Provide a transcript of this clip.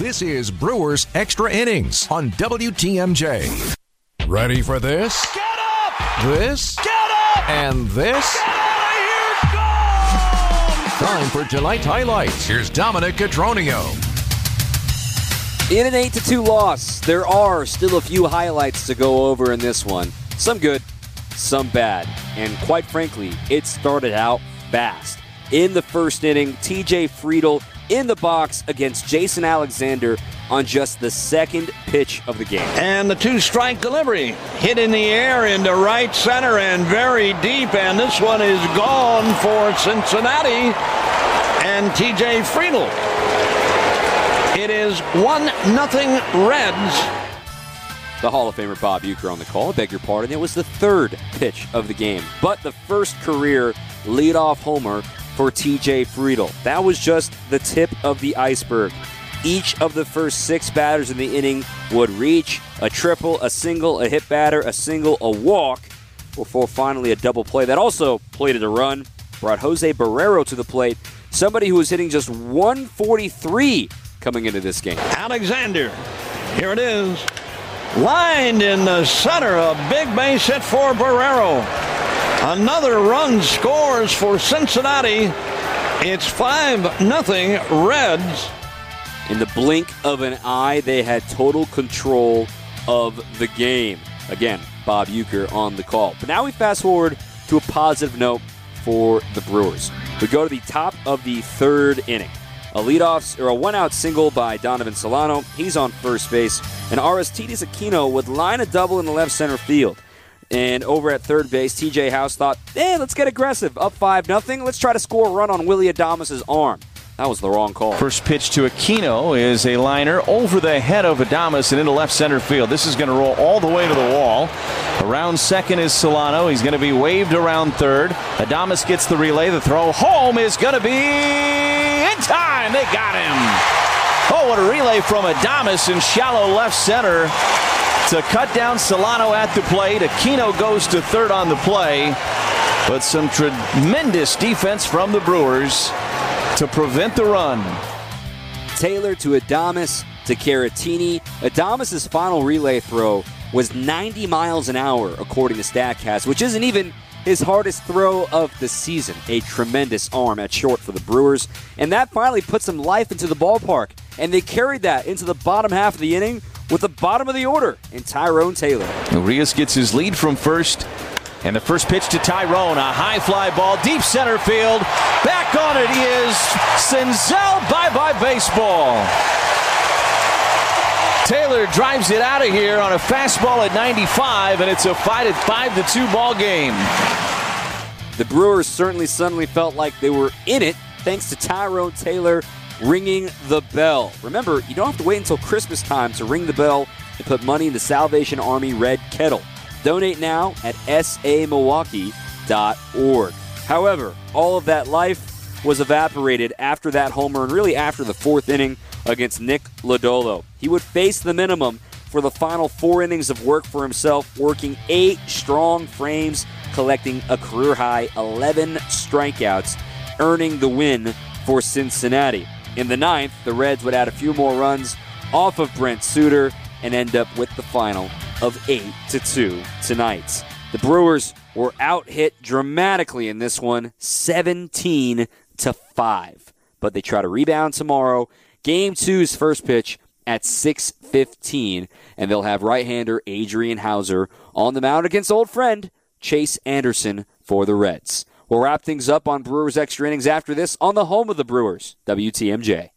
This is Brewers Extra Innings on WTMJ. Ready for this? Get up! This? Get up! And this? Get out of here! Gone! Time for tonight's highlights. Here's Dominic Cotroneo. In an 8 2 loss, there are still a few highlights to go over in this one. Some good, some bad. And quite frankly, it started out fast. In the first inning, TJ Friedl in the box against Jason Alexander on just the second pitch of the game. And the two strike delivery hit in the air into right center and very deep. And this one is gone for Cincinnati and TJ Friedl. It is 1 nothing Reds. The Hall of Famer Bob Uecker on the call. I beg your pardon. It was the third pitch of the game, but the first career leadoff homer for TJ Friedl. That was just the tip of the iceberg. Each of the first six batters in the inning would reach a triple, a single, a hit batter, a single, a walk, before finally a double play that also plated a run, brought Jose Barrero to the plate, somebody who was hitting just 143 coming into this game. Alexander, here it is. Lined in the center, a big base hit for Barrero. Another run scores for Cincinnati. It's 5 nothing Reds. In the blink of an eye, they had total control of the game. Again, Bob Uecker on the call. But now we fast forward to a positive note for the Brewers. We go to the top of the third inning. A leadoff or a one-out single by Donovan Solano. He's on first base, and Aristides Aquino would line a double in the left center field. And over at third base, TJ House thought, "Hey, let's get aggressive. Up five nothing. Let's try to score a run on Willie Adames' arm." That was the wrong call. First pitch to Aquino is a liner over the head of Adames and into left center field. This is going to roll all the way to the wall. Around second is Solano. He's going to be waved around third. Adames gets the relay. The throw home is going to be in time. They got him. Oh, what a relay from Adames in shallow left center to cut down Solano at the plate. Aquino goes to third on the play. But some tremendous defense from the Brewers to prevent the run. Taylor to Adames to Caratini. Adames' final relay throw was 90 miles an hour, according to StatCast, which isn't even his hardest throw of the season. A tremendous arm at short for the Brewers. And that finally put some life into the ballpark. And they carried that into the bottom half of the inning with the bottom of the order in Tyrone Taylor. Urias gets his lead from first. And the first pitch to Tyrone, a high fly ball, deep center field. Back on it is Senzel. Bye bye baseball. Taylor drives it out of here on a fastball at 95, and it's a fight at 5 to 2 ball game. The Brewers certainly suddenly felt like they were in it thanks to Tyrone Taylor ringing the bell. Remember, you don't have to wait until Christmas time to ring the bell and put money in the Salvation Army Red Kettle. Donate now at samilwaukee.org. However, all of that life was evaporated after that homer and really after the fourth inning against Nick Lodolo. He would face the minimum for the final four innings of work for himself, working eight strong frames, collecting a career high 11 strikeouts, earning the win for Cincinnati. In the ninth, the Reds would add a few more runs off of Brent Suter and end up with the final of 8 to 2 tonight. The Brewers were out hit dramatically in this one, 17 to 5. But they try to rebound tomorrow. Game 2's first pitch at 6:15 and they'll have right-hander Adrian Houser on the mound against old friend Chase Anderson for the Reds. We'll wrap things up on Brewers extra innings after this on the home of the Brewers, WTMJ.